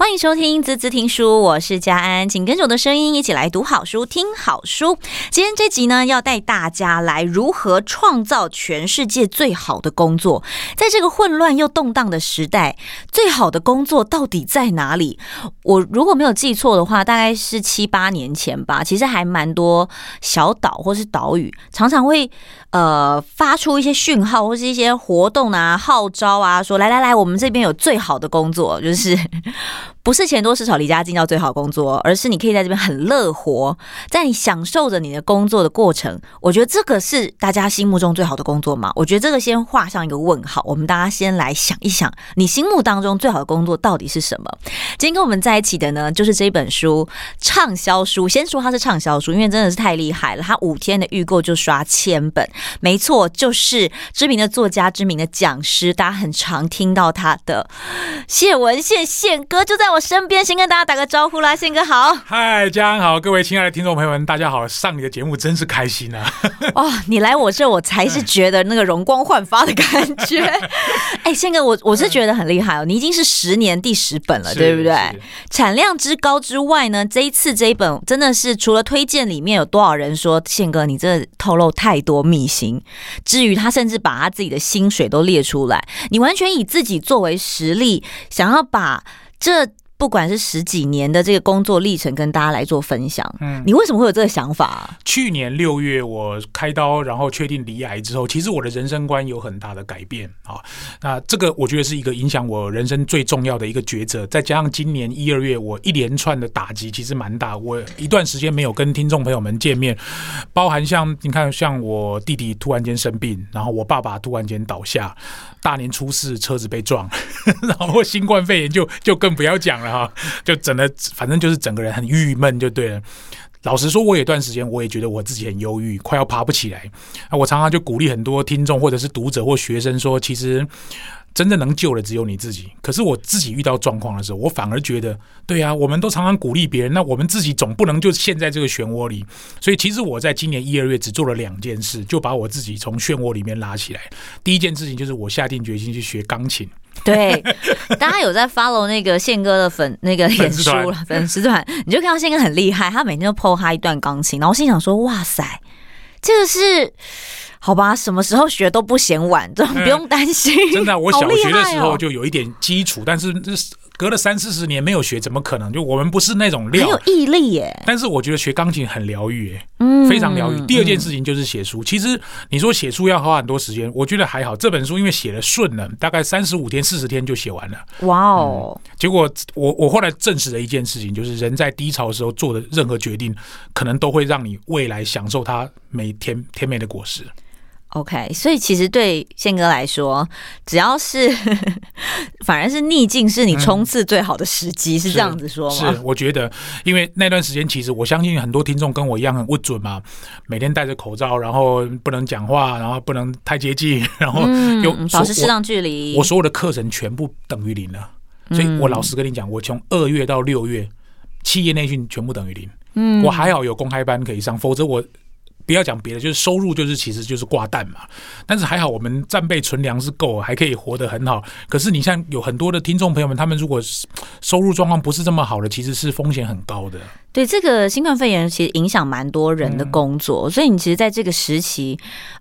欢迎收听滋滋听书，我是佳安，请跟着我的声音一起来读好书、听好书。今天这集呢，要带大家来如何创造全世界最好的工作。在这个混乱又动荡的时代，最好的工作到底在哪里？我如果没有记错的话，大概是七八年前吧。其实还蛮多小岛或是岛屿，常常会呃发出一些讯号或是一些活动啊、号召啊，说来来来，我们这边有最好的工作，就是。不是钱多事少离家近叫最好工作，而是你可以在这边很乐活，在你享受着你的工作的过程。我觉得这个是大家心目中最好的工作吗？我觉得这个先画上一个问号。我们大家先来想一想，你心目当中最好的工作到底是什么？今天跟我们在一起的呢，就是这本书畅销书。先说它是畅销书，因为真的是太厉害了，它五天的预购就刷千本。没错，就是知名的作家、知名的讲师，大家很常听到他的谢文宪宪哥就在我身边，先跟大家打个招呼啦，宪哥好。嗨，家安好，各位亲爱的听众朋友们，大家好。上你的节目真是开心啊！哇、哦，你来我这，我才是觉得那个容光焕发的感觉。哎，宪哥，我我是觉得很厉害哦，你已经是十年第十本了，对不对？产量之高之外呢，这一次这一本真的是除了推荐里面有多少人说宪哥，你这透露太多秘辛，至于他甚至把他自己的薪水都列出来，你完全以自己作为实力，想要把这。不管是十几年的这个工作历程，跟大家来做分享。嗯，你为什么会有这个想法啊？去年六月我开刀，然后确定离癌之后，其实我的人生观有很大的改变啊。那这个我觉得是一个影响我人生最重要的一个抉择。再加上今年一二月我一连串的打击其实蛮大，我一段时间没有跟听众朋友们见面，包含像你看，像我弟弟突然间生病，然后我爸爸突然间倒下，大年初四车子被撞，然后新冠肺炎就就更不要讲了。啊，就整的反正就是整个人很郁闷就对了。老实说，我有一段时间我也觉得我自己很忧郁，快要爬不起来。啊，我常常就鼓励很多听众或者是读者或学生说，其实。真的能救的只有你自己。可是我自己遇到状况的时候，我反而觉得，对啊，我们都常常鼓励别人，那我们自己总不能就陷在这个漩涡里。所以，其实我在今年一二月只做了两件事，就把我自己从漩涡里面拉起来。第一件事情就是我下定决心去学钢琴。对，大家有在 follow 那个宪哥的粉那个脸书了粉丝团，你就看到宪哥很厉害，他每天都 po 他一段钢琴，然后我心想说，哇塞，这个是。好吧，什么时候学都不嫌晚，这不用担心。嗯、真的，我小学的时候就有一点基础，哦、但是这隔了三四十年没有学，怎么可能？就我们不是那种料，很有毅力耶。但是我觉得学钢琴很疗愈，嗯，非常疗愈。第二件事情就是写书。嗯、其实你说写书要花很多时间，我觉得还好。这本书因为写的顺了，大概三十五天、四十天就写完了。哇哦、嗯！结果我我后来证实了一件事情，就是人在低潮的时候做的任何决定，可能都会让你未来享受它美甜甜美的果实。OK，所以其实对宪哥来说，只要是反而是逆境是你冲刺最好的时机，嗯、是这样子说吗？是，是，我觉得，因为那段时间其实我相信很多听众跟我一样很不准嘛，每天戴着口罩，然后不能讲话，然后不能太接近，然后又、嗯、保持适当距离。我所有的课程全部等于零了，所以我老实跟你讲，我从二月到六月，企业内训全部等于零。嗯，我还好有公开班可以上，否则我。不要讲别的，就是收入就是其实就是挂蛋嘛。但是还好，我们战备存粮是够，还可以活得很好。可是你像有很多的听众朋友们，他们如果收入状况不是这么好的，其实是风险很高的。对，这个新冠肺炎其实影响蛮多人的工作，嗯、所以你其实在这个时期，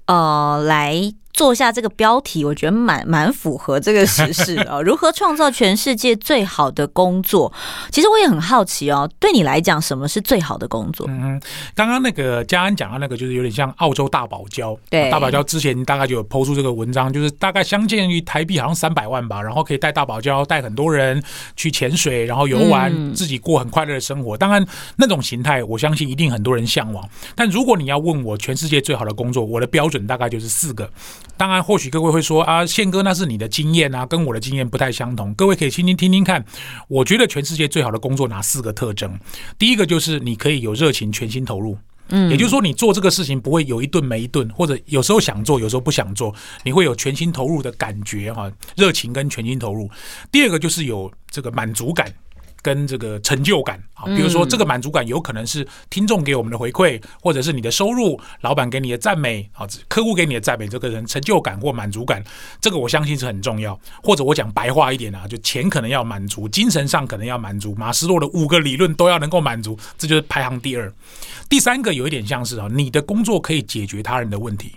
呃，来。做下这个标题，我觉得蛮蛮符合这个时事哦。如何创造全世界最好的工作？其实我也很好奇哦。对你来讲，什么是最好的工作？嗯，刚刚那个嘉安讲的那个，就是有点像澳洲大堡礁。对，大堡礁之前大概就有 PO 出这个文章，就是大概相见于台币好像三百万吧，然后可以带大堡礁，带很多人去潜水，然后游玩，嗯、自己过很快乐的生活。当然，那种形态，我相信一定很多人向往。但如果你要问我全世界最好的工作，我的标准大概就是四个。当然，或许各位会说啊，宪哥那是你的经验啊，跟我的经验不太相同。各位可以轻轻听听看，我觉得全世界最好的工作哪四个特征？第一个就是你可以有热情，全心投入。嗯，也就是说你做这个事情不会有一顿没一顿，或者有时候想做，有时候不想做，你会有全心投入的感觉哈，热情跟全心投入。第二个就是有这个满足感。跟这个成就感啊，比如说这个满足感有可能是听众给我们的回馈，或者是你的收入、老板给你的赞美啊，客户给你的赞美，这个人成就感或满足感，这个我相信是很重要。或者我讲白话一点啊，就钱可能要满足，精神上可能要满足，马斯洛的五个理论都要能够满足，这就是排行第二。第三个有一点像是啊，你的工作可以解决他人的问题，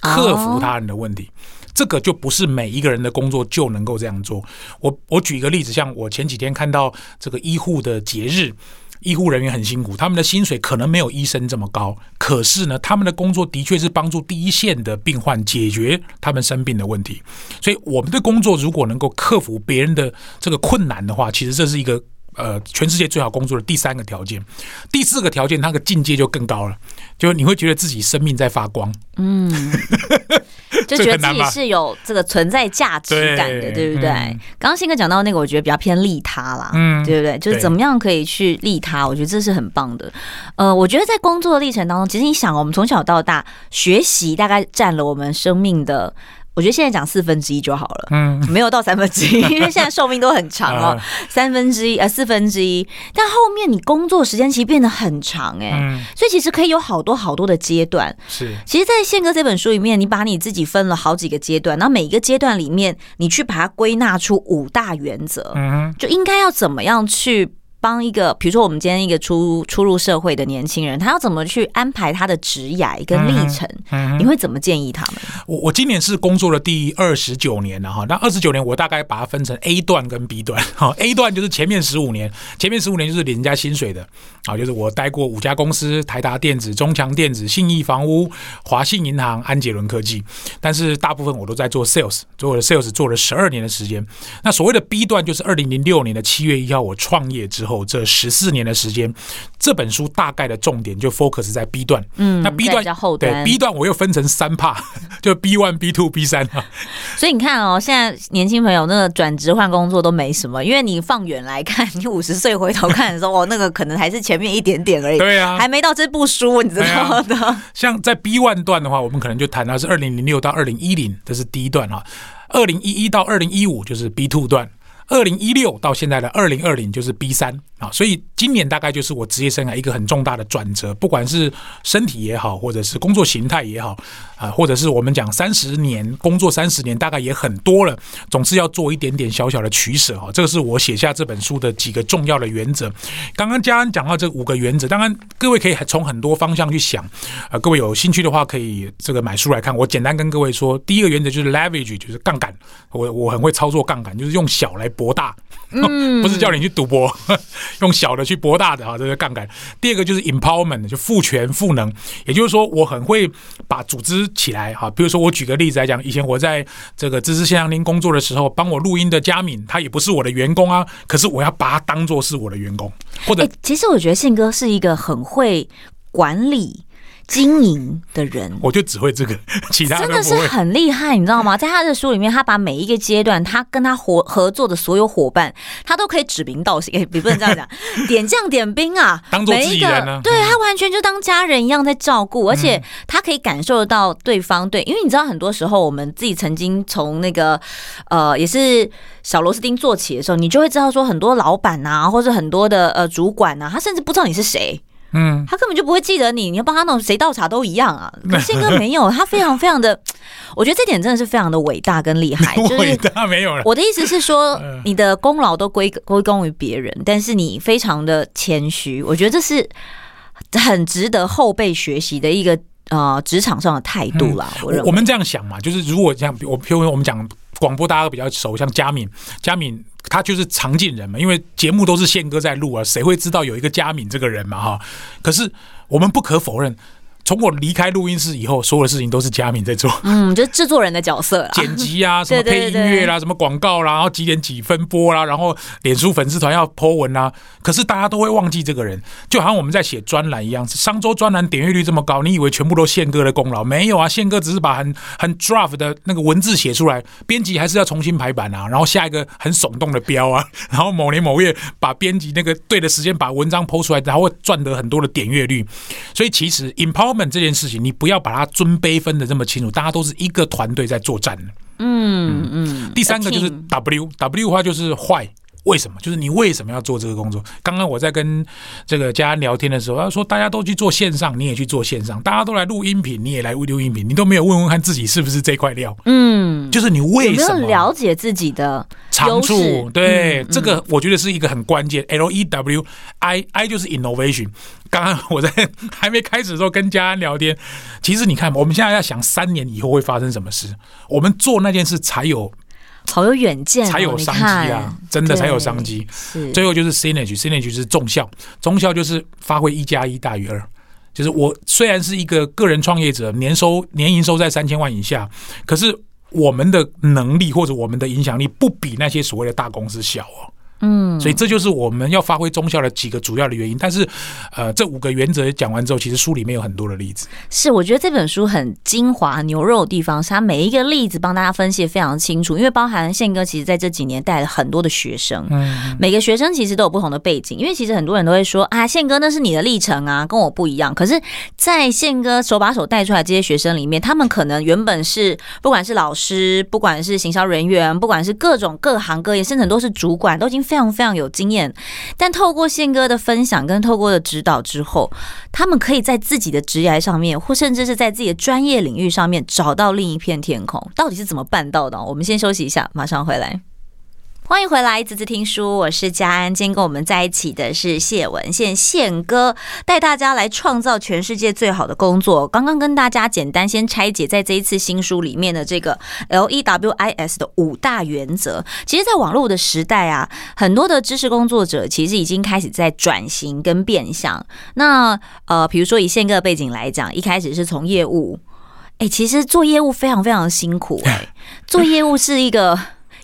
克服他人的问题。这个就不是每一个人的工作就能够这样做。我我举一个例子，像我前几天看到这个医护的节日，医护人员很辛苦，他们的薪水可能没有医生这么高，可是呢，他们的工作的确是帮助第一线的病患解决他们生病的问题。所以我们的工作如果能够克服别人的这个困难的话，其实这是一个呃全世界最好工作的第三个条件。第四个条件，它的境界就更高了，就你会觉得自己生命在发光。嗯。就觉得自己是有这个存在价值感的，对，不对？嗯、刚刚新哥讲到那个，我觉得比较偏利他啦，嗯，对不对？就是怎么样可以去利他，我觉得这是很棒的。呃，我觉得在工作的历程当中，其实你想，我们从小到大学习，大概占了我们生命的。我觉得现在讲四分之一就好了，嗯，没有到三分之一，因为现在寿命都很长哦，三分之一呃四分之一，但后面你工作时间其实变得很长哎，嗯，所以其实可以有好多好多的阶段。是，其实，在宪哥这本书里面，你把你自己分了好几个阶段，然后每一个阶段里面，你去把它归纳出五大原则，嗯，就应该要怎么样去。帮一个，比如说我们今天一个初初入社会的年轻人，他要怎么去安排他的职涯跟历程？嗯嗯、你会怎么建议他们？我我今年是工作了第二十九年了哈，那二十九年我大概把它分成 A 段跟 B 段。哈，A 段就是前面十五年，前面十五年就是领人家薪水的啊，就是我待过五家公司：台达电子、中强电子、信义房屋、华信银行、安杰伦科技。但是大部分我都在做 sales，做我的 sales 做了十二年的时间。那所谓的 B 段就是二零零六年的七月一号我创业之后。这十四年的时间，这本书大概的重点就 focus 在 B 段。嗯，那 B 段后对 B 段我又分成三 part，就 B one、B two、B 三。所以你看哦，现在年轻朋友那个转职换工作都没什么，因为你放远来看，你五十岁回头看的时候，哦，那个可能还是前面一点点而已。对啊，还没到这部书，你知道的。啊、像在 B one 段的话，我们可能就谈到是二零零六到二零一零，这是第一段啊；二零一一到二零一五就是 B two 段；二零一六到现在的二零二零就是 B 三。啊，所以今年大概就是我职业生涯一个很重大的转折，不管是身体也好，或者是工作形态也好，啊，或者是我们讲三十年工作三十年，大概也很多了，总是要做一点点小小的取舍哈。这个是我写下这本书的几个重要的原则。刚刚嘉安讲到这五个原则，当然各位可以从很多方向去想，啊，各位有兴趣的话可以这个买书来看。我简单跟各位说，第一个原则就是 leverage，就是杠杆。我我很会操作杠杆，就是用小来博大，嗯，不是叫你去赌博。用小的去博大的哈，这个杠杆。第二个就是 empowerment，就赋权赋能，也就是说我很会把组织起来哈。比如说我举个例子来讲，以前我在这个知识线上听工作的时候，帮我录音的佳敏，他也不是我的员工啊，可是我要把他当做是我的员工。或者，欸，其实我觉得信哥是一个很会管理。经营的人，我就只会这个，其他真的是很厉害，你知道吗？在他的书里面，他把每一个阶段，他跟他合合作的所有伙伴，他都可以指名道姓，也不能这样讲，点将点兵啊，当做自己人呢。对，他完全就当家人一样在照顾，而且他可以感受得到对方对，因为你知道，很多时候我们自己曾经从那个呃，也是小螺丝钉做起的时候，你就会知道说，很多老板啊，或者很多的呃主管啊，他甚至不知道你是谁。嗯，他根本就不会记得你，你要帮他弄谁倒茶都一样啊。可是宪哥没有，他非常非常的，我觉得这点真的是非常的伟大跟厉害。伟大没有了。我的意思是说，你的功劳都归归功于别人，但是你非常的谦虚，我觉得这是很值得后辈学习的一个呃职场上的态度啦。我我们这样想嘛，就是如果像，我譬如我们讲广播，大家都比较熟，像佳敏，佳敏。他就是常进人嘛，因为节目都是宪哥在录啊，谁会知道有一个佳敏这个人嘛哈？可是我们不可否认。从我离开录音室以后，所有的事情都是佳敏在做。嗯，就是制作人的角色，剪辑啊，什么配音乐啦，什么广告啦，然后几点几分播啦，然后脸书粉丝团要 po 文啦。可是大家都会忘记这个人，就好像我们在写专栏一样。商周专栏点阅率这么高，你以为全部都宪哥的功劳？没有啊，宪哥只是把很很 draft 的那个文字写出来，编辑还是要重新排版啊，然后下一个很耸动的标啊，然后某年某月把编辑那个对的时间把文章 po 出来，然后会赚得很多的点阅率。所以其实 empower 这件事情，你不要把它尊卑分的这么清楚，大家都是一个团队在作战。嗯嗯。第三个就是 W，W 的话就是坏为什么？就是你为什么要做这个工作？刚刚我在跟这个家人聊天的时候，他说大家都去做线上，你也去做线上；大家都来录音频，你也来录音频，你都没有问问看自己是不是这块料？嗯，就是你为什么了解自己的长处？对，嗯、这个我觉得是一个很关键。L E W I I 就是 innovation。刚刚我在还没开始的时候跟家安聊天，其实你看，我们现在要想三年以后会发生什么事，我们做那件事才有。好有远见，才有商机啊！真的才有商机。最后就是 synergy，synergy 是重效，中效就是发挥一加一大于二。就是我虽然是一个个人创业者，年收年营收在三千万以下，可是我们的能力或者我们的影响力不比那些所谓的大公司小哦。嗯，所以这就是我们要发挥中效的几个主要的原因。但是，呃，这五个原则讲完之后，其实书里面有很多的例子。是，我觉得这本书很精华、牛肉的地方是它每一个例子帮大家分析的非常清楚。因为包含宪哥其实在这几年带了很多的学生，嗯，每个学生其实都有不同的背景。因为其实很多人都会说啊，宪哥那是你的历程啊，跟我不一样。可是，在宪哥手把手带出来这些学生里面，他们可能原本是不管是老师，不管是行销人员，不管是各种各行各业，甚至都是主管，都已经。非非常非常有经验，但透过宪哥的分享跟透过的指导之后，他们可以在自己的职涯上面，或甚至是在自己的专业领域上面找到另一片天空。到底是怎么办到的？我们先休息一下，马上回来。欢迎回来，子子听书，我是佳安。今天跟我们在一起的是谢文宪宪哥，带大家来创造全世界最好的工作。刚刚跟大家简单先拆解，在这一次新书里面的这个 L E W I S 的五大原则。其实，在网络的时代啊，很多的知识工作者其实已经开始在转型跟变相。那呃，比如说以宪哥的背景来讲，一开始是从业务，哎，其实做业务非常非常的辛苦，哎，做业务是一个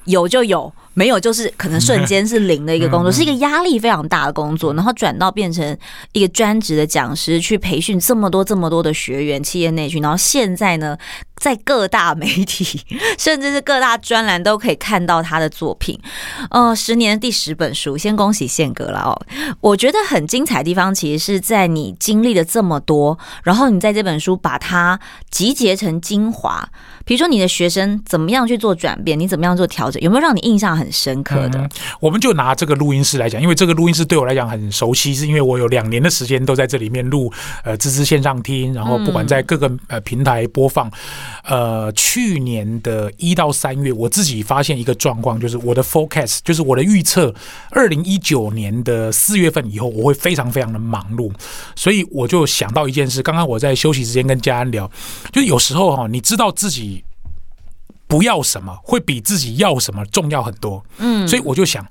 有就有。没有，就是可能瞬间是零的一个工作，是一个压力非常大的工作。然后转到变成一个专职的讲师，去培训这么多这么多的学员，企业内训。然后现在呢，在各大媒体，甚至是各大专栏都可以看到他的作品。呃，十年第十本书，先恭喜宪哥了哦。我觉得很精彩的地方，其实是在你经历了这么多，然后你在这本书把它集结成精华。比如说你的学生怎么样去做转变，你怎么样做调整，有没有让你印象很深刻的？我们就拿这个录音室来讲，因为这个录音室对我来讲很熟悉，是因为我有两年的时间都在这里面录，呃，滋滋线上听，然后不管在各个呃平台播放。呃，去年的一到三月，我自己发现一个状况，就是我的 forecast，就是我的预测，二零一九年的四月份以后，我会非常非常的忙碌，所以我就想到一件事。刚刚我在休息时间跟家人聊，就有时候哈，你知道自己。不要什么会比自己要什么重要很多，嗯，所以我就想，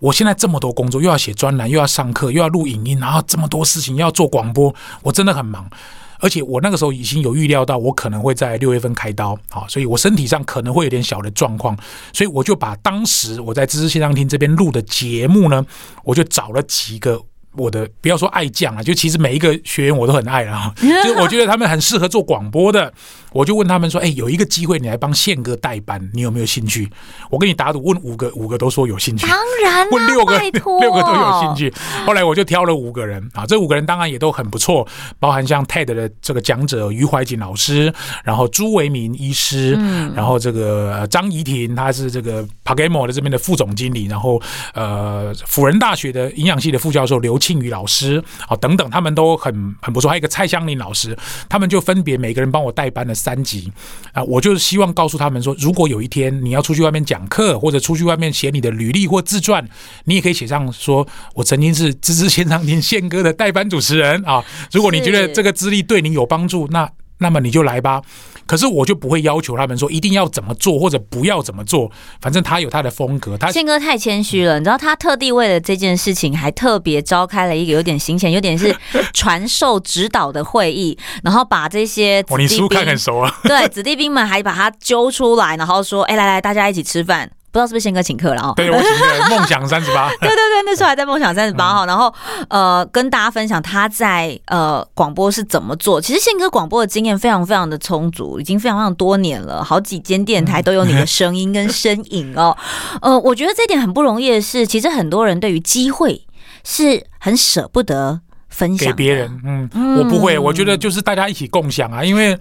我现在这么多工作，又要写专栏，又要上课，又要录影音，然后这么多事情要做广播，我真的很忙。而且我那个时候已经有预料到，我可能会在六月份开刀，好，所以我身体上可能会有点小的状况，所以我就把当时我在知识线上听这边录的节目呢，我就找了几个。我的不要说爱将啊，就其实每一个学员我都很爱啊。就我觉得他们很适合做广播的，我就问他们说：“哎，有一个机会，你来帮宪哥代班，你有没有兴趣？”我跟你打赌，问五个，五个都说有兴趣。当然，问六个，六个都有兴趣。后来我就挑了五个人啊，这五个人当然也都很不错，包含像 TED 的这个讲者余怀瑾老师，然后朱维民医师，嗯然后这个张怡婷，他是这个 PAGAMO 的这边的副总经理，然后呃，辅仁大学的营养系的副教授刘。庆宇老师啊，等等，他们都很很不错。还有一个蔡香林老师，他们就分别每个人帮我代班了三集啊。我就是希望告诉他们说，如果有一天你要出去外面讲课，或者出去外面写你的履历或自传，你也可以写上说，我曾经是滋滋线上听宪哥的代班主持人啊。如果你觉得这个资历对你有帮助，那那么你就来吧。可是我就不会要求他们说一定要怎么做或者不要怎么做，反正他有他的风格。他宪哥太谦虚了，你知道他特地为了这件事情，还特别召开了一个有点行前、有点是 传授指导的会议，然后把这些哦，你书看很熟啊，对，子弟兵们还把他揪出来，然后说：“哎，来来，大家一起吃饭。”不知道是不是宪哥请客了哦？对，我请客。梦想三十八。对对对，那时候还在梦想三十八号，然后呃，跟大家分享他在呃广播是怎么做。其实宪哥广播的经验非常非常的充足，已经非常非常多年了，好几间电台都有你的声音跟身影哦。呃，我觉得这点很不容易的是，其实很多人对于机会是很舍不得分享给别人。嗯，我不会，我觉得就是大家一起共享啊，因为。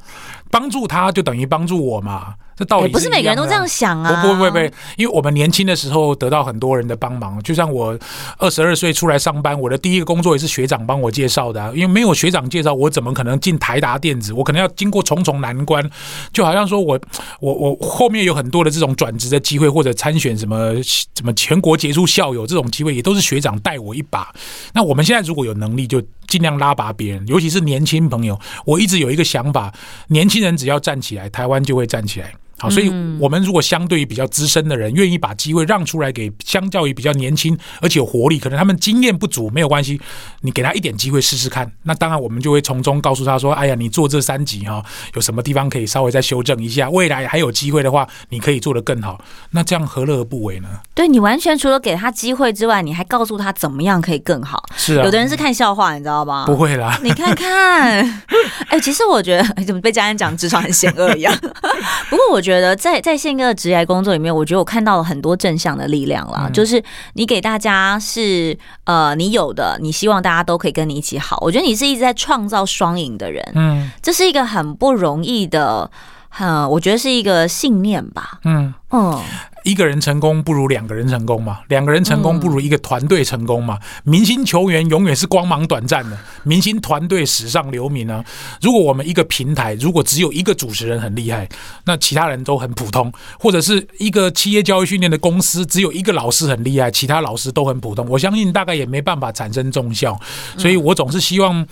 帮助他就等于帮助我嘛。这道理不是每个人都这样想啊！不不不不，因为我们年轻的时候得到很多人的帮忙，就像我二十二岁出来上班，我的第一个工作也是学长帮我介绍的。因为没有学长介绍，我怎么可能进台达电子？我可能要经过重重难关。就好像说我我我后面有很多的这种转职的机会，或者参选什么什么全国杰出校友这种机会，也都是学长带我一把。那我们现在如果有能力，就尽量拉拔别人，尤其是年轻朋友。我一直有一个想法：年轻人只要站起来，台湾就会站起来。好，所以我们如果相对于比较资深的人，愿意把机会让出来给相较于比较年轻而且有活力，可能他们经验不足没有关系，你给他一点机会试试看。那当然，我们就会从中告诉他说：“哎呀，你做这三集哈，有什么地方可以稍微再修正一下？未来还有机会的话，你可以做得更好。”那这样何乐而不为呢？对，你完全除了给他机会之外，你还告诉他怎么样可以更好。是啊，有的人是看笑话，你知道吗？不会啦，你看看，哎，其实我觉得，哎，怎么被家人讲职场很险恶一样？不过我觉得在在现。那个职业工作里面，我觉得我看到了很多正向的力量啦。嗯、就是你给大家是呃，你有的，你希望大家都可以跟你一起好。我觉得你是一直在创造双赢的人，嗯，这是一个很不容易的，很我觉得是一个信念吧，嗯嗯。一个人成功不如两个人成功嘛，两个人成功不如一个团队成功嘛。明星球员永远是光芒短暂的，明星团队史上留名啊。如果我们一个平台如果只有一个主持人很厉害，那其他人都很普通；或者是一个企业教育训练的公司只有一个老师很厉害，其他老师都很普通，我相信大概也没办法产生重效。所以我总是希望。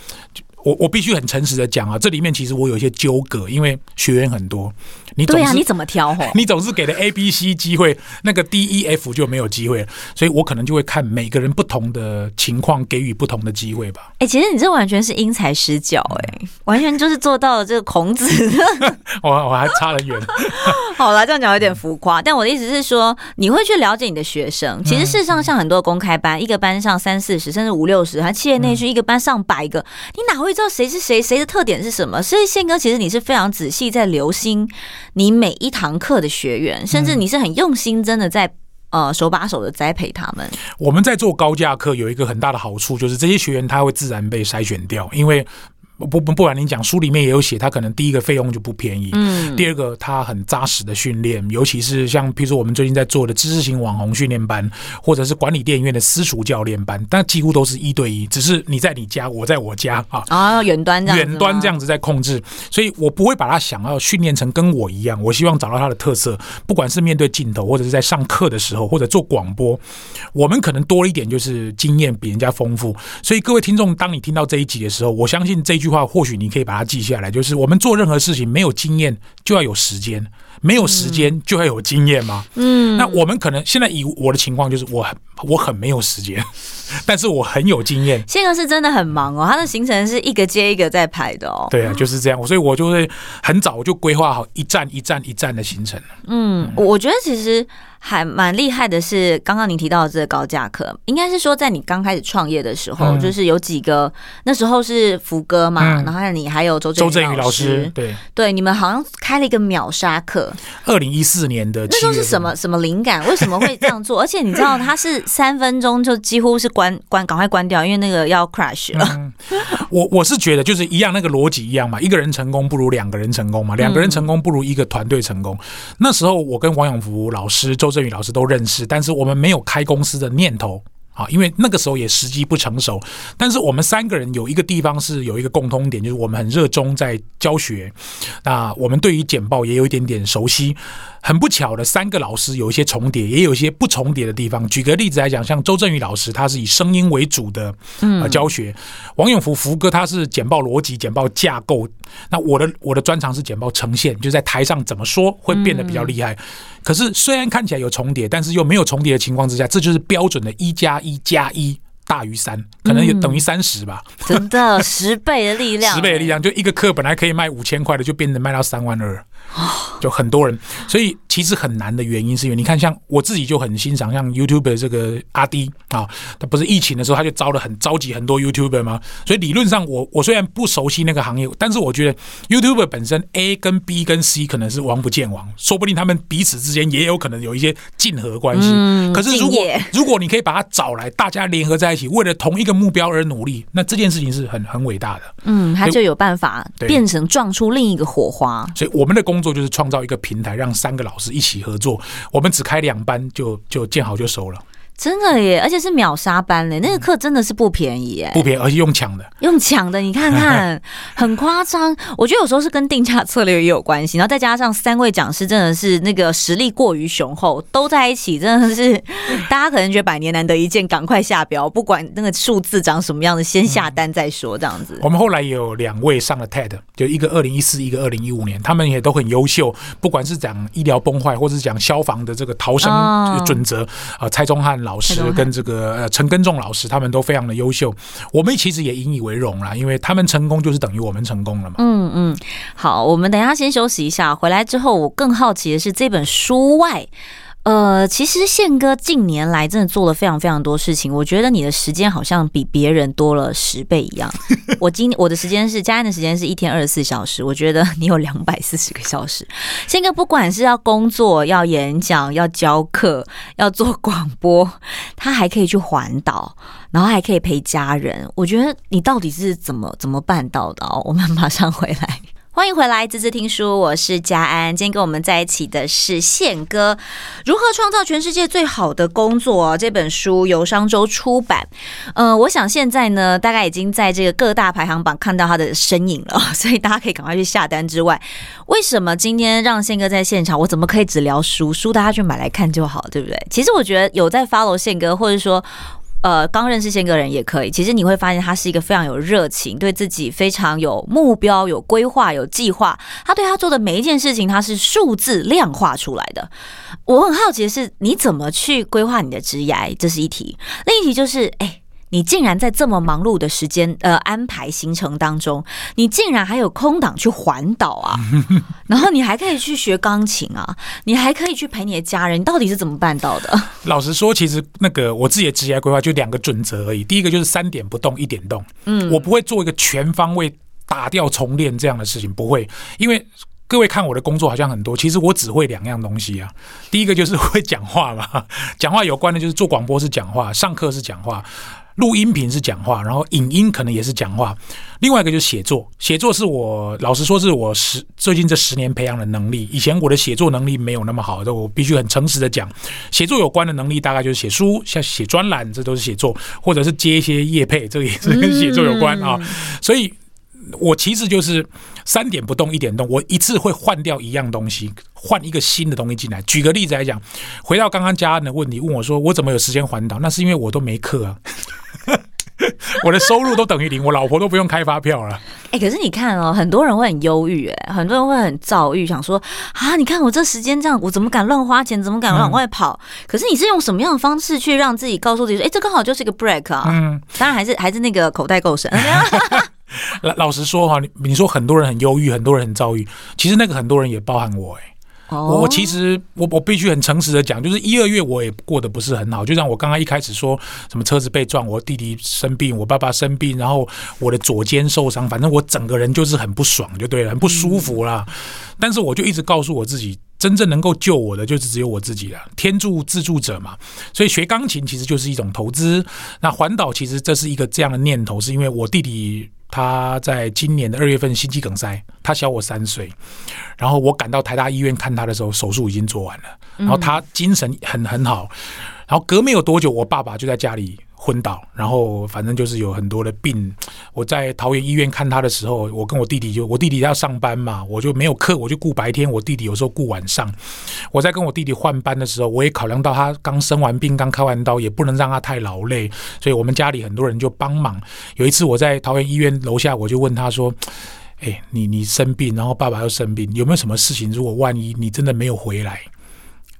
我我必须很诚实的讲啊，这里面其实我有一些纠葛，因为学员很多，你对啊，你怎么挑？你总是给了 A、B、C 机会，那个 D、E、F 就没有机会，所以我可能就会看每个人不同的情况，给予不同的机会吧。哎、欸，其实你这完全是因材施教、欸，哎、嗯，完全就是做到了这个孔子的。我我还差得远。好了，这样讲有点浮夸，但我的意思是说，你会去了解你的学生。其实事实上，像很多公开班，一个班上三四十，甚至五六十，还企业内训一个班上百个，你哪会？会知道谁是谁，谁的特点是什么？所以宪哥，其实你是非常仔细在留心你每一堂课的学员，甚至你是很用心，真的在呃手把手的栽培他们。我们在做高价课有一个很大的好处，就是这些学员他会自然被筛选掉，因为。不不不然，你讲书里面也有写，他可能第一个费用就不便宜，嗯，第二个他很扎实的训练，尤其是像譬如说我们最近在做的知识型网红训练班，或者是管理电影院的私塾教练班，但几乎都是一对一，只是你在你家，我在我家啊，啊，远端这样，远端这样子在控制，所以我不会把他想要训练成跟我一样，我希望找到他的特色，不管是面对镜头，或者是在上课的时候，或者做广播，我们可能多一点就是经验比人家丰富，所以各位听众，当你听到这一集的时候，我相信这句。话或许你可以把它记下来，就是我们做任何事情没有经验就要有时间，没有时间就要有经验吗？嗯，那我们可能现在以我的情况就是我很我很没有时间，但是我很有经验。宪哥是真的很忙哦，他的行程是一个接一个在排的哦。对啊，就是这样，所以我就会很早就规划好一站一站一站的行程。嗯，我觉得其实。还蛮厉害的是，刚刚你提到的这个高价课，应该是说在你刚开始创业的时候，嗯、就是有几个那时候是福哥嘛，嗯、然后你还有周周振宇老师，对对，你们好像开了一个秒杀课。二零一四年的那时候是什么什么灵感？为什么会这样做？而且你知道他是三分钟就几乎是关关赶快关掉，因为那个要 crash 了。嗯、我我是觉得就是一样，那个逻辑一样嘛，一个人成功不如两个人成功嘛，两个人成功不如一个团队成功。嗯、那时候我跟王永福老师周。周振宇老师都认识，但是我们没有开公司的念头啊，因为那个时候也时机不成熟。但是我们三个人有一个地方是有一个共通点，就是我们很热衷在教学。那我们对于简报也有一点点熟悉。很不巧的，三个老师有一些重叠，也有一些不重叠的地方。举个例子来讲，像周振宇老师，他是以声音为主的呃教学；王永福福哥他是简报逻辑、简报架构。那我的我的专长是简报呈现，就在台上怎么说会变得比较厉害。可是虽然看起来有重叠，但是又没有重叠的情况之下，这就是标准的一加一加一大于三，可能也等于三十吧。真的 十倍的力量，十倍的力量，就一个课本来可以卖五千块的，就变成卖到三万二。就很多人，所以其实很难的原因是因为你看，像我自己就很欣赏像 YouTuber 这个阿滴啊，他不是疫情的时候他就招了很召集很多 YouTuber 吗？所以理论上我我虽然不熟悉那个行业，但是我觉得 YouTuber 本身 A 跟 B 跟 C 可能是王不见王，说不定他们彼此之间也有可能有一些竞合关系。嗯，可是如果如果你可以把他找来，大家联合在一起，为了同一个目标而努力，那这件事情是很很伟大的。嗯，他就有办法变成撞出另一个火花。所以我们的工作就是创造一个平台，让三个老师一起合作。我们只开两班就，就见好就收了。真的耶，而且是秒杀班嘞，那个课真的是不便宜耶，不便宜，而且用抢的，用抢的，你看看，很夸张。我觉得有时候是跟定价策略也有关系，然后再加上三位讲师真的是那个实力过于雄厚，都在一起，真的是 大家可能觉得百年难得一见，赶快下标，不管那个数字长什么样子，先下单再说，这样子。我们后来也有两位上了 TED，就一个二零一四，一个二零一五年，他们也都很优秀，不管是讲医疗崩坏，或者是讲消防的这个逃生准则，啊，蔡宗翰老。老师跟这个呃陈根仲老师，他们都非常的优秀，我们其实也引以为荣啦，因为他们成功就是等于我们成功了嘛。嗯嗯，好，我们等一下先休息一下，回来之后我更好奇的是这本书外。呃，其实宪哥近年来真的做了非常非常多事情，我觉得你的时间好像比别人多了十倍一样。我今我的时间是，佳安的时间是一天二十四小时，我觉得你有两百四十个小时。宪哥不管是要工作、要演讲、要教课、要做广播，他还可以去环岛，然后还可以陪家人。我觉得你到底是怎么怎么办到的哦？我们马上回来。欢迎回来，滋滋听书，我是佳安。今天跟我们在一起的是宪哥，如何创造全世界最好的工作？这本书由商周出版。呃，我想现在呢，大概已经在这个各大排行榜看到他的身影了，所以大家可以赶快去下单。之外，为什么今天让宪哥在现场？我怎么可以只聊书？书大家去买来看就好，对不对？其实我觉得有在 follow 宪哥，或者说。呃，刚认识宪哥人也可以。其实你会发现，他是一个非常有热情，对自己非常有目标、有规划、有计划。他对他做的每一件事情，他是数字量化出来的。我很好奇的是，你怎么去规划你的职业？这是一题。另一题就是，哎、你竟然在这么忙碌的时间呃安排行程当中，你竟然还有空档去环岛啊？然后你还可以去学钢琴啊？你还可以去陪你的家人？你到底是怎么办到的？老实说，其实那个我自己的职业规划就两个准则而已。第一个就是三点不动，一点动。嗯，我不会做一个全方位打掉重练这样的事情，不会。因为各位看我的工作好像很多，其实我只会两样东西啊。第一个就是会讲话嘛，讲话有关的就是做广播是讲话，上课是讲话。录音频是讲话，然后影音可能也是讲话。另外一个就是写作，写作是我老实说是我十最近这十年培养的能力。以前我的写作能力没有那么好，的我必须很诚实的讲，写作有关的能力大概就是写书，像写专栏，这都是写作，或者是接一些业配，这个也是跟写作有关啊。所以。我其实就是三点不动，一点动。我一次会换掉一样东西，换一个新的东西进来。举个例子来讲，回到刚刚嘉安的问题，问我说我怎么有时间环岛？那是因为我都没课啊，我的收入都等于零，我老婆都不用开发票了。哎、欸，可是你看哦，很多人会很忧郁，哎，很多人会很躁郁，想说啊，你看我这时间这样，我怎么敢乱花钱？怎么敢往外跑？嗯、可是你是用什么样的方式去让自己告诉自己说，哎、欸，这刚好就是一个 break 啊？嗯，当然还是还是那个口袋够深。老老实说哈，你你说很多人很忧郁，很多人很遭遇，其实那个很多人也包含我哎、欸。我、oh. 我其实我我必须很诚实的讲，就是一二月我也过得不是很好。就像我刚刚一开始说什么车子被撞，我弟弟生病，我爸爸生病，然后我的左肩受伤，反正我整个人就是很不爽，就对了，很不舒服啦。嗯、但是我就一直告诉我自己，真正能够救我的就是只有我自己了。天助自助者嘛。所以学钢琴其实就是一种投资。那环岛其实这是一个这样的念头，是因为我弟弟。他在今年的二月份心肌梗塞，他小我三岁，然后我赶到台大医院看他的时候，手术已经做完了，然后他精神很很好，然后隔没有多久，我爸爸就在家里。昏倒，然后反正就是有很多的病。我在桃园医院看他的时候，我跟我弟弟就，我弟弟要上班嘛，我就没有课，我就顾白天，我弟弟有时候顾晚上。我在跟我弟弟换班的时候，我也考量到他刚生完病，刚开完刀，也不能让他太劳累，所以我们家里很多人就帮忙。有一次我在桃园医院楼下，我就问他说：“哎，你你生病，然后爸爸又生病，有没有什么事情？如果万一你真的没有回来，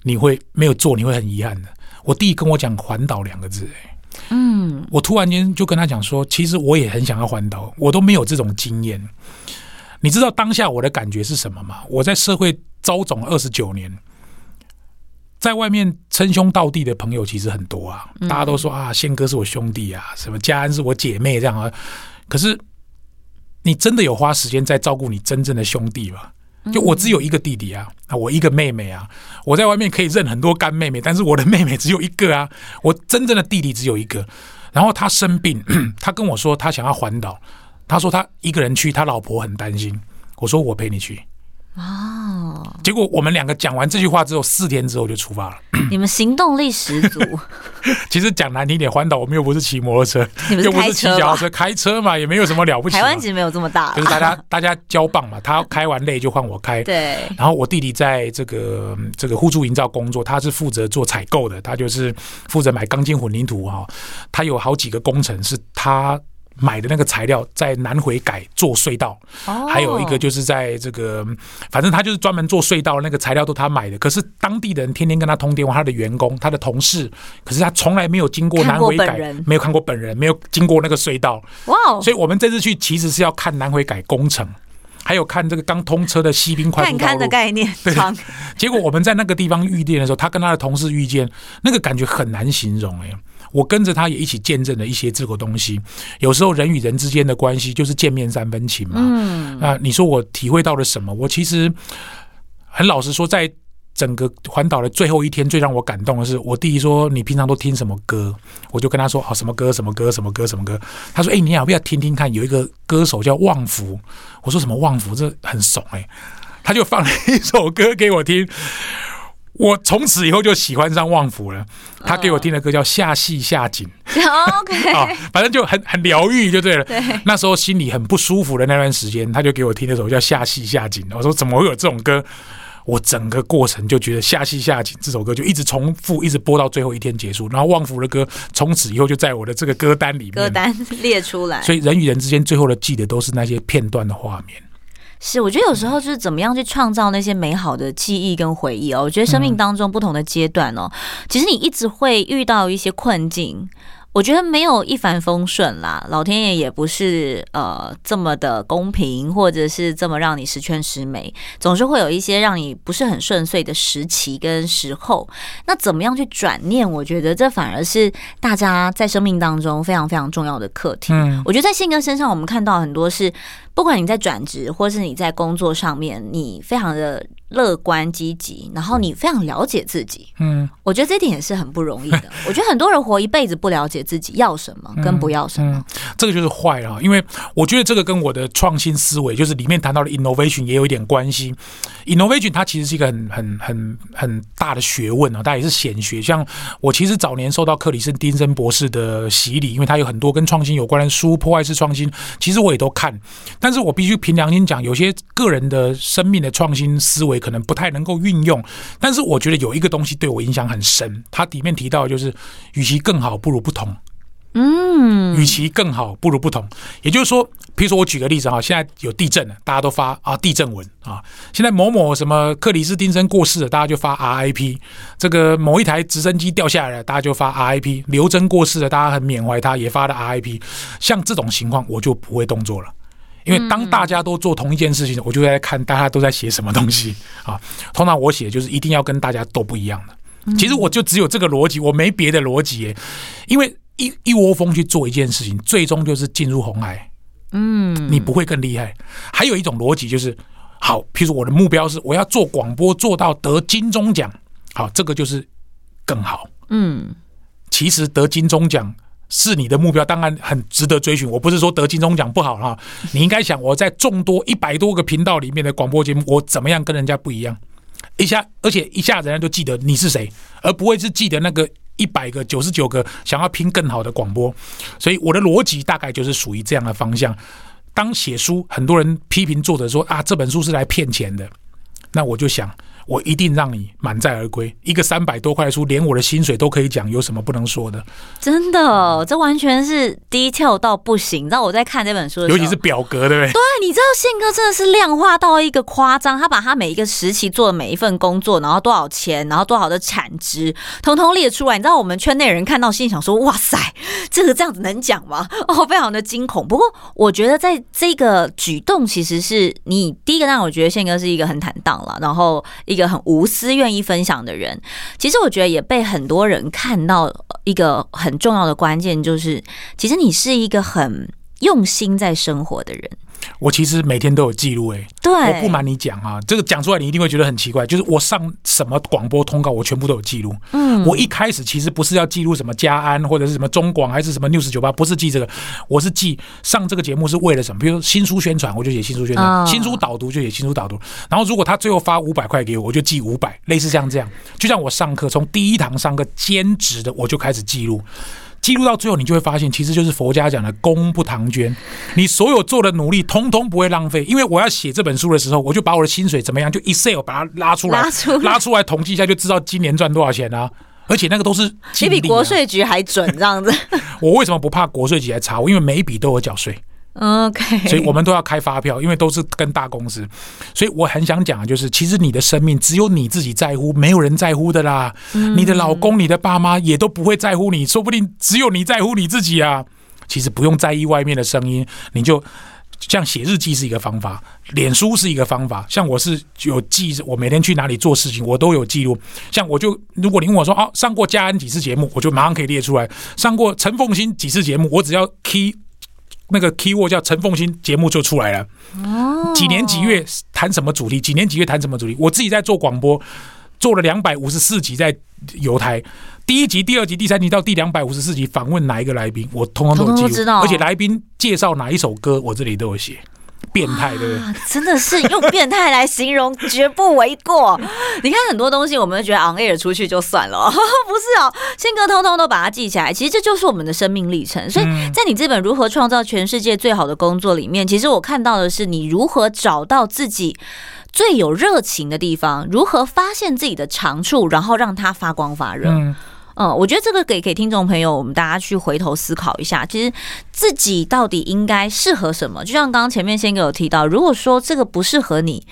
你会没有做，你会很遗憾的。”我弟跟我讲“环岛”两个字，嗯，我突然间就跟他讲说，其实我也很想要环岛，我都没有这种经验。你知道当下我的感觉是什么吗？我在社会遭肿二十九年，在外面称兄道弟的朋友其实很多啊，大家都说啊，宪哥是我兄弟啊，什么佳安是我姐妹这样啊。可是你真的有花时间在照顾你真正的兄弟吗？就我只有一个弟弟啊，啊，我一个妹妹啊，我在外面可以认很多干妹妹，但是我的妹妹只有一个啊，我真正的弟弟只有一个。然后他生病，他跟我说他想要环岛，他说他一个人去，他老婆很担心。我说我陪你去。哦，结果我们两个讲完这句话之后，四天之后就出发了。你们行动力十足。其实讲难听点，环岛我们又不是骑摩托车，又不是骑脚踏车，开车嘛，也没有什么了不起。台湾其实没有这么大，就是大家大家交棒嘛，他开完累就换我开。对。然后我弟弟在这个这个互助营造工作，他是负责做采购的，他就是负责买钢筋混凝土哈。他有好几个工程是他。买的那个材料在南回改做隧道，还有一个就是在这个，反正他就是专门做隧道，那个材料都他买的。可是当地的人天天跟他通电话，他的员工、他的同事，可是他从来没有经过南回改，没有看过本人，没有经过那个隧道。哇！所以我们这次去其实是要看南回改工程，还有看这个刚通车的西滨快速道路的概念。对，结果我们在那个地方遇见的时候，他跟他的同事遇见，那个感觉很难形容哎。我跟着他也一起见证了一些这个东西。有时候人与人之间的关系就是见面三分情嘛。嗯。啊，你说我体会到了什么？我其实很老实说，在整个环岛的最后一天，最让我感动的是，我弟弟说：“你平常都听什么歌？”我就跟他说：“哦，什么歌？什么歌？什么歌？什么歌？”他说：“哎，你要不要听听看？有一个歌手叫旺福。”我说：“什么旺福？这很怂哎。”他就放了一首歌给我听。我从此以后就喜欢上旺福了。他给我听的歌叫《下戏下井》，OK，啊，反正就很很疗愈，就对了。对，那时候心里很不舒服的那段时间，他就给我听那首叫《下戏下井》。我说怎么会有这种歌？我整个过程就觉得《下戏下井》这首歌就一直重复，一直播到最后一天结束。然后旺福的歌从此以后就在我的这个歌单里面，歌单列出来。所以人与人之间最后的记得都是那些片段的画面。是，我觉得有时候就是怎么样去创造那些美好的记忆跟回忆哦。我觉得生命当中不同的阶段哦，其实你一直会遇到一些困境。我觉得没有一帆风顺啦，老天爷也不是呃这么的公平，或者是这么让你十全十美，总是会有一些让你不是很顺遂的时期跟时候。那怎么样去转念？我觉得这反而是大家在生命当中非常非常重要的课题。嗯，我觉得在信哥身上，我们看到很多是，不管你在转职，或是你在工作上面，你非常的。乐观积极，然后你非常了解自己，嗯，我觉得这点也是很不容易的。我觉得很多人活一辈子不了解自己要什么跟不要什么，嗯嗯、这个就是坏了。因为我觉得这个跟我的创新思维，就是里面谈到的 innovation 也有一点关系。innovation 它其实是一个很很很很大的学问啊，它也是显学。像我其实早年受到克里斯汀森博士的洗礼，因为他有很多跟创新有关的书，破坏式创新，其实我也都看。但是我必须凭良心讲，有些个人的生命的创新思维。可能不太能够运用，但是我觉得有一个东西对我影响很深。它里面提到就是，与其更好，不如不同。嗯，与其更好，不如不同。也就是说，比如说我举个例子哈，现在有地震了，大家都发啊地震文啊。现在某某什么克里斯汀森过世了，大家就发 RIP。这个某一台直升机掉下来了，大家就发 RIP。刘真过世了，大家很缅怀他，也发了 RIP。像这种情况，我就不会动作了。因为当大家都做同一件事情，我就在看大家都在写什么东西啊。通常我写就是一定要跟大家都不一样的。其实我就只有这个逻辑，我没别的逻辑耶。因为一一窝蜂去做一件事情，最终就是进入红海。嗯，你不会更厉害。还有一种逻辑就是，好，譬如我的目标是我要做广播做到得金钟奖，好，这个就是更好。嗯，其实得金钟奖。是你的目标，当然很值得追寻。我不是说得金钟奖不好哈，你应该想我在众多一百多个频道里面的广播节目，我怎么样跟人家不一样？一下，而且一下人家就记得你是谁，而不会是记得那个一百个、九十九个想要拼更好的广播。所以我的逻辑大概就是属于这样的方向。当写书，很多人批评作者说啊，这本书是来骗钱的，那我就想。我一定让你满载而归。一个三百多块的书，连我的薪水都可以讲，有什么不能说的？真的，这完全是 detail 到不行。你知道我在看这本书的时候，尤其是表格，对不对？对，你知道宪哥真的是量化到一个夸张，他把他每一个时期做的每一份工作，然后多少钱，然后多少的产值，统统列出来。你知道我们圈内人看到心想说：“哇塞，这个这样子能讲吗？” 哦，非常的惊恐。不过我觉得在这个举动，其实是你第一个让我觉得宪哥是一个很坦荡了，然后一一个很无私、愿意分享的人。其实我觉得也被很多人看到一个很重要的关键，就是其实你是一个很用心在生活的人。我其实每天都有记录，哎，对，我不瞒你讲啊，这个讲出来你一定会觉得很奇怪，就是我上什么广播通告，我全部都有记录。嗯，我一开始其实不是要记录什么家安或者是什么中广还是什么 News 九八，不是记这个，我是记上这个节目是为了什么？比如说新书宣传，我就写新书宣传；哦、新书导读就写新书导读。然后如果他最后发五百块给我，我就记五百，类似像这样。就像我上课，从第一堂上课兼职的，我就开始记录。记录到最后，你就会发现，其实就是佛家讲的“功不唐捐”。你所有做的努力，通通不会浪费。因为我要写这本书的时候，我就把我的薪水怎么样，就 Excel 把它拉出来，拉出来，拉出来统计一下，就知道今年赚多少钱啊！而且那个都是、啊、你比国税局还准，这样子。我为什么不怕国税局来查我？因为每一笔都有缴税。OK，所以我们都要开发票，因为都是跟大公司，所以我很想讲的就是，其实你的生命只有你自己在乎，没有人在乎的啦。嗯、你的老公、你的爸妈也都不会在乎你，说不定只有你在乎你自己啊。其实不用在意外面的声音，你就像写日记是一个方法，脸书是一个方法。像我是有记，我每天去哪里做事情，我都有记录。像我就，如果你问我说，哦，上过嘉恩几次节目，我就马上可以列出来。上过陈凤新几次节目，我只要 key。那个 keyword 叫陈凤新节目就出来了。哦，几年几月谈什么主题？几年几月谈什么主题？我自己在做广播，做了两百五十四集在游台，第一集、第二集、第三集到第两百五十四集访问哪一个来宾，我通通都有记录，而且来宾介绍哪一首歌，我这里都有写。变态，对不对？真的是用变态来形容，绝不为过。你看很多东西，我们觉得 on air 出去就算了，不是哦。宪哥通通都把它记起来，其实这就是我们的生命历程。所以在你这本《如何创造全世界最好的工作》里面，其实我看到的是你如何找到自己最有热情的地方，如何发现自己的长处，然后让它发光发热。嗯嗯，我觉得这个给给听众朋友，我们大家去回头思考一下，其实自己到底应该适合什么？就像刚刚前面先给我提到，如果说这个不适合你。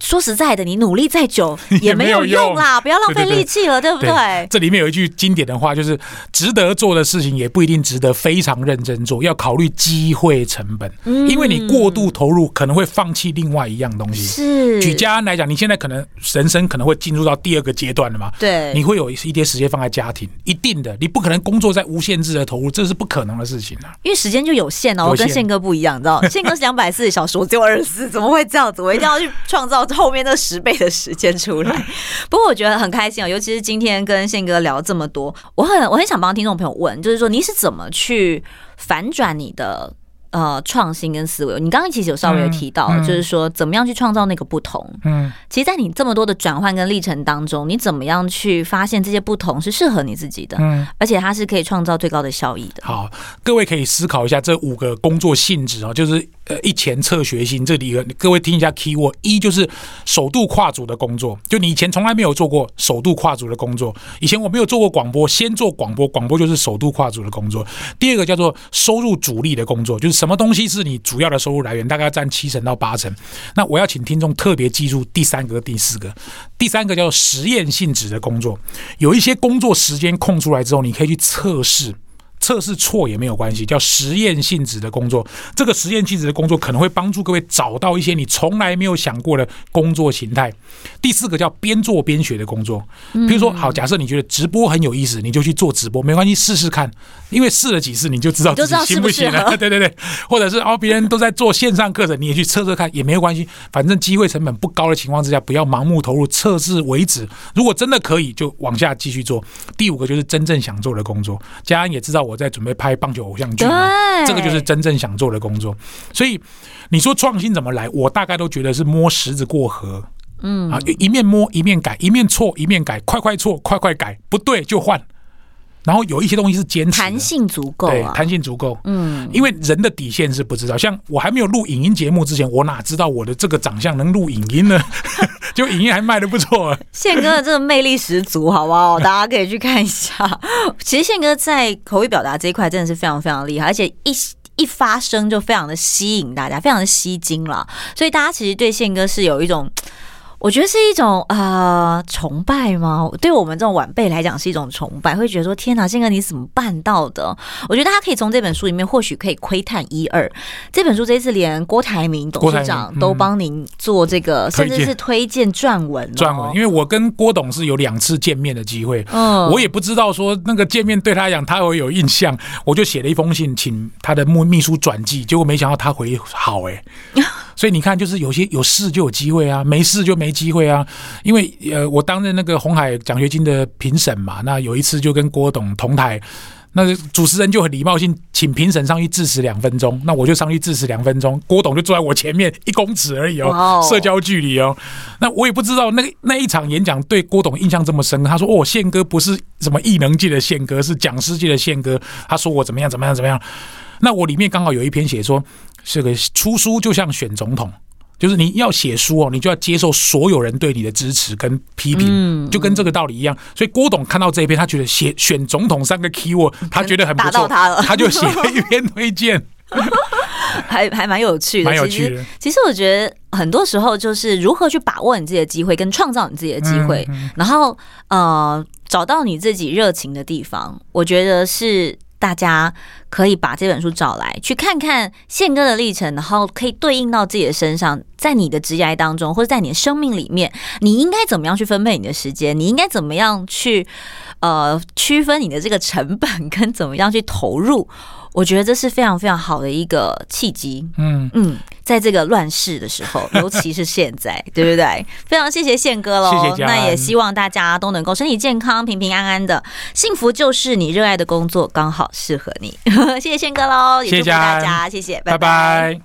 说实在的，你努力再久 也没有用啦，用不要浪费力气了，对，不对，对？这里面有一句经典的话，就是值得做的事情也不一定值得非常认真做，要考虑机会成本，嗯，因为你过度投入可能会放弃另外一样东西。是，举家安来讲，你现在可能人生可能会进入到第二个阶段了嘛？对，你会有一些时间放在家庭，一定的，你不可能工作在无限制的投入，这是不可能的事情啊。因为时间就有限哦，我跟宪哥不一样，你知道，宪哥是两百四十小时，我只有二十四，怎么会这样子？我一定要去创造。后面那十倍的时间出来，不过我觉得很开心啊，尤其是今天跟宪哥聊这么多，我很我很想帮听众朋友问，就是说你是怎么去反转你的？呃，创新跟思维，你刚刚其实有稍微有提到，嗯嗯、就是说怎么样去创造那个不同。嗯，其实，在你这么多的转换跟历程当中，你怎么样去发现这些不同是适合你自己的？嗯，而且它是可以创造最高的效益的。好，各位可以思考一下这五个工作性质啊，就是呃一前测学新这里，各位听一下 keyword，一就是首度跨组的工作，就你以前从来没有做过首度跨组的工作，以前我没有做过广播，先做广播，广播就是首度跨组的工作。第二个叫做收入主力的工作，就是。什么东西是你主要的收入来源？大概占七成到八成。那我要请听众特别记住第三个、第四个。第三个叫做实验性质的工作，有一些工作时间空出来之后，你可以去测试。测试错也没有关系，叫实验性质的工作。这个实验性质的工作可能会帮助各位找到一些你从来没有想过的工作形态。第四个叫边做边学的工作，比如说，好，假设你觉得直播很有意思，你就去做直播，没关系，试试看，因为试了几次你就知道自己行不行了。对对对，或者是哦，别人都在做线上课程，你也去测测看，也没有关系，反正机会成本不高的情况之下，不要盲目投入，测试为止。如果真的可以，就往下继续做。第五个就是真正想做的工作。家安也知道。我在准备拍棒球偶像剧，这个就是真正想做的工作。所以你说创新怎么来？我大概都觉得是摸石子过河，嗯啊，一面摸一面改，一面错一面改，快快错快快改，不对就换。然后有一些东西是坚持，弹性足够，对，弹性足够。嗯，因为人的底线是不知道，像我还没有录影音节目之前，我哪知道我的这个长相能录影音呢？就影音还卖的不错。宪哥的这个魅力十足，好不好？大家可以去看一下。其实宪哥在口语表达这一块真的是非常非常厉害，而且一一发声就非常的吸引大家，非常的吸睛了。所以大家其实对宪哥是有一种。我觉得是一种呃崇拜吗？对我们这种晚辈来讲是一种崇拜，会觉得说天哪，宪哥你怎么办到的？我觉得大家可以从这本书里面或许可以窥探一二。这本书这次连郭台铭董事长都帮您做这个，嗯、甚至是推荐撰文。撰文，因为我跟郭董是有两次见面的机会，嗯，我也不知道说那个见面对他来讲他会有印象，我就写了一封信请他的秘秘书转寄，结果没想到他回好哎、欸。所以你看，就是有些有事就有机会啊，没事就没机会啊。因为呃，我担任那个红海奖学金的评审嘛，那有一次就跟郭董同台，那主持人就很礼貌性请评审上去致辞两分钟，那我就上去致辞两分钟，郭董就坐在我前面一公尺而已哦，社交距离哦。那我也不知道那那一场演讲对郭董印象这么深，他说哦，宪哥不是什么异能界的宪哥，是讲师界的宪哥。他说我怎么样怎么样怎么样。那我里面刚好有一篇写说。这个出书就像选总统，就是你要写书哦，你就要接受所有人对你的支持跟批评，就跟这个道理一样。所以郭董看到这一篇，他觉得写选总统三个 keyword，他觉得很不错，他，他就写了一篇推荐，还还蛮有趣的。蛮有趣的。其实我觉得很多时候就是如何去把握你自己的机会，跟创造你自己的机会，然后呃找到你自己热情的地方，我觉得是。大家可以把这本书找来，去看看宪哥的历程，然后可以对应到自己的身上，在你的职业当中，或者在你的生命里面，你应该怎么样去分配你的时间？你应该怎么样去呃区分你的这个成本，跟怎么样去投入？我觉得这是非常非常好的一个契机。嗯嗯。在这个乱世的时候，尤其是现在，对不对？非常谢谢宪哥喽，谢谢。那也希望大家都能够身体健康、平平安安的。幸福就是你热爱的工作刚好适合你。谢谢宪哥喽，也祝福大家，谢谢，拜拜。拜拜。